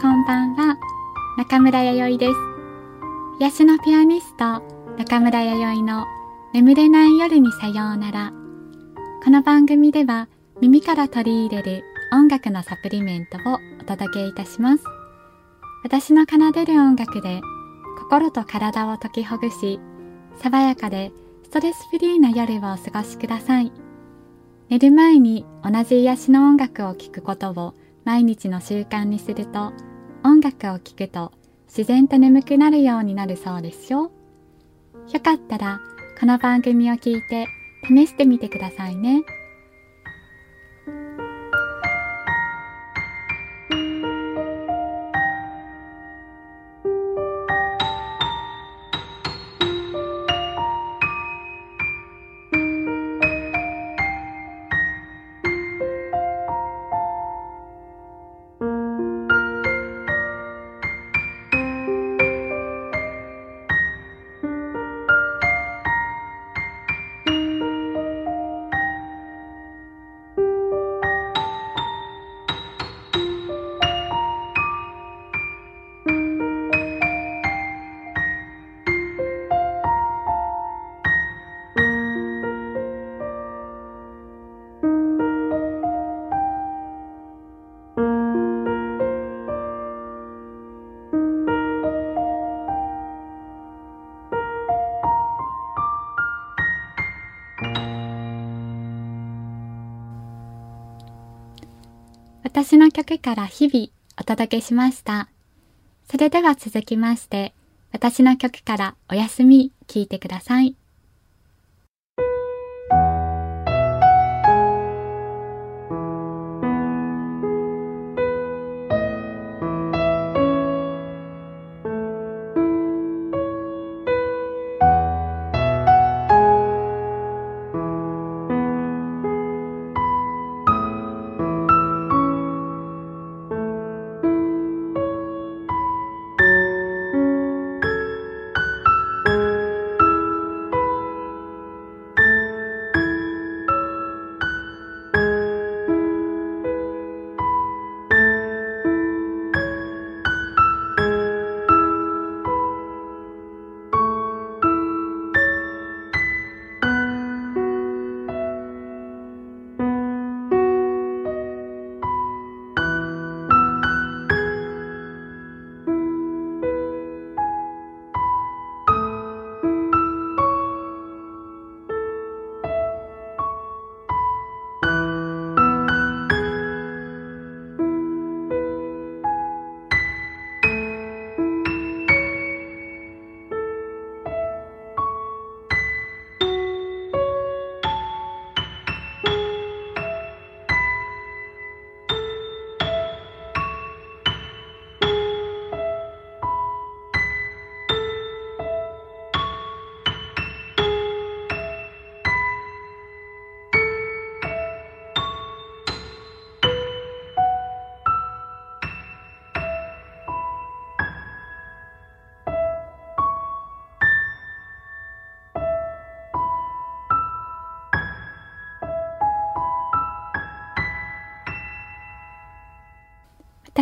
こんばんは、中村弥生です。癒しのピアニスト、中村弥生の眠れない夜にさようなら。この番組では耳から取り入れる音楽のサプリメントをお届けいたします。私の奏でる音楽で心と体を解きほぐし、爽やかでストレスフリーな夜をお過ごしください。寝る前に同じ癒しの音楽を聴くことを毎日の習慣にすると音楽を聴くと自然と眠くなるようになるそうですよ。よかったらこの番組を聞いて試してみてくださいね。私の曲から日々お届けしました。それでは続きまして、私の曲からおやすみ聞いてください。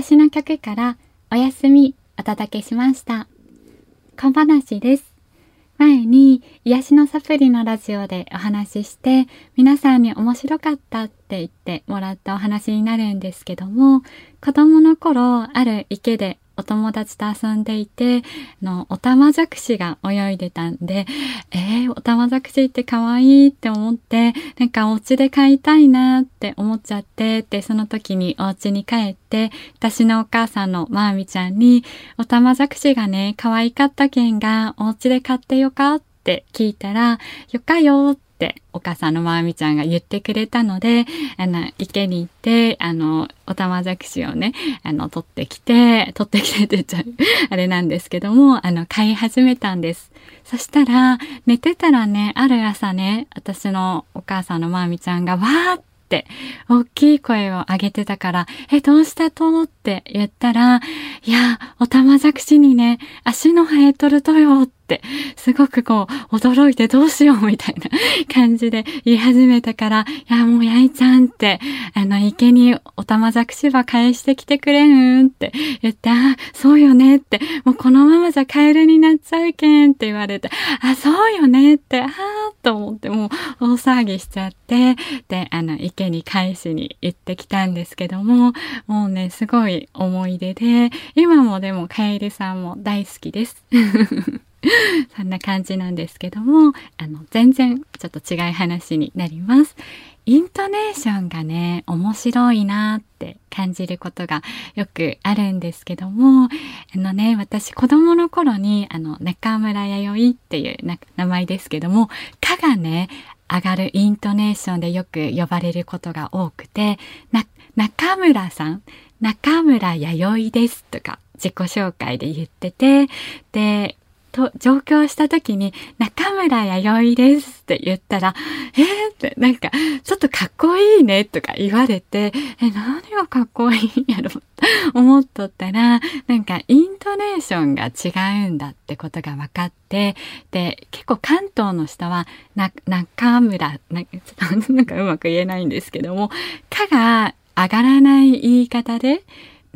私の曲からお休みお届けしました。小話です。前に癒しのサプリのラジオでお話しして皆さんに面白かったって言ってもらったお話になるんですけども子供の頃ある池でお友達と遊んでいて、の、おたまじゃくしが泳いでたんで、えー、おたまじゃくしって可愛いって思って、なんかお家で飼いたいなって思っちゃって、で、その時にお家に帰って、私のお母さんのまーみちゃんに、おたまじゃくしがね、可愛かったけんが、お家で飼ってよかって聞いたら、よかよってってお母さんのまみちゃんが言ってくれたので、あの、池に行って、あの、おたまじゃくしをね、あの、取ってきて、取ってきてって言っちゃう、あれなんですけども、あの、飼い始めたんです。そしたら、寝てたらね、ある朝ね、私のお母さんのまみちゃんがわーって、大きい声を上げてたから、え、どうしたと？って言ったら、いや、おたまじゃくしにね、足の生えとるとよって、ってすごくこう、驚いてどうしようみたいな感じで言い始めたから、いや、もうやいちゃんって、あの、池におたまじゃくしば返してきてくれんって言って、あ、そうよねって、もうこのままじゃカエルになっちゃうけんって言われて、あ、そうよねって、あーと思って、もう大騒ぎしちゃって、で、あの、池に返しに行ってきたんですけども、もうね、すごい思い出で、今もでもカエルさんも大好きです。そんな感じなんですけども、あの、全然ちょっと違い話になります。イントネーションがね、面白いなって感じることがよくあるんですけども、あのね、私子供の頃に、あの、中村弥生っていう名前ですけども、かがね、上がるイントネーションでよく呼ばれることが多くて、な、中村さん、中村弥生ですとか自己紹介で言ってて、で、と、上京した時に、中村弥生ですって言ったら、えー、って、なんか、ちょっとかっこいいねとか言われて、え、何がかっこいいんやろ思っとったら、なんか、イントネーションが違うんだってことが分かって、で、結構関東の人は、な、中村、なちょっとなんかうまく言えないんですけども、かが上がらない言い方で、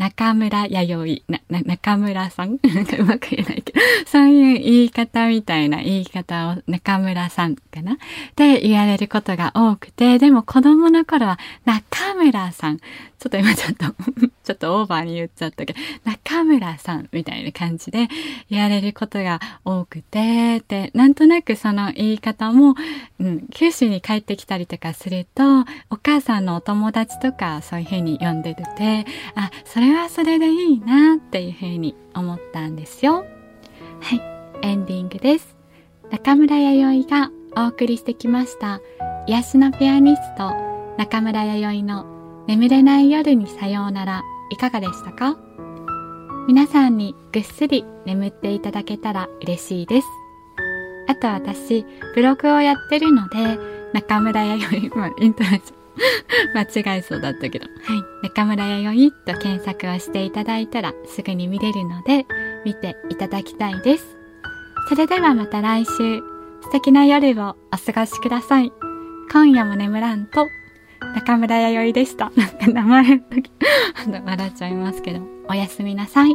中村弥生、な、な、中村さん？なんかうまく言えないけど、そういう言い方みたいな言い方を中村さんかな？って言われることが多くて、でも子供の頃は中村さん、ちょっと今ちょっと ちょっとオーバーに言っちゃったけど、中村さんみたいな感じで言われることが多くて、で、なんとなくその言い方も、うん、九州に帰ってきたりとかすると、お母さんのお友達とかそういう風に呼んでるて、あ、それはそれでいいなっていう風に思ったんですよ。はい、エンディングです。中村弥生がお送りしてきました、癒しのピアニスト、中村弥生の眠れない夜にさようなら、いかがでしたか？皆さんにぐっすり眠っていただけたら嬉しいです。あと私、ブログをやってるので、中村弥生、まあ、イントネーション間違えそうだったけど、はい。中村弥生と検索をしていただいたらすぐに見れるので、見ていただきたいです。それではまた来週、素敵な夜をお過ごしください。今夜も眠らんと、中村弥生でした。なんか名前の時、笑っちゃいますけど、おやすみなさい。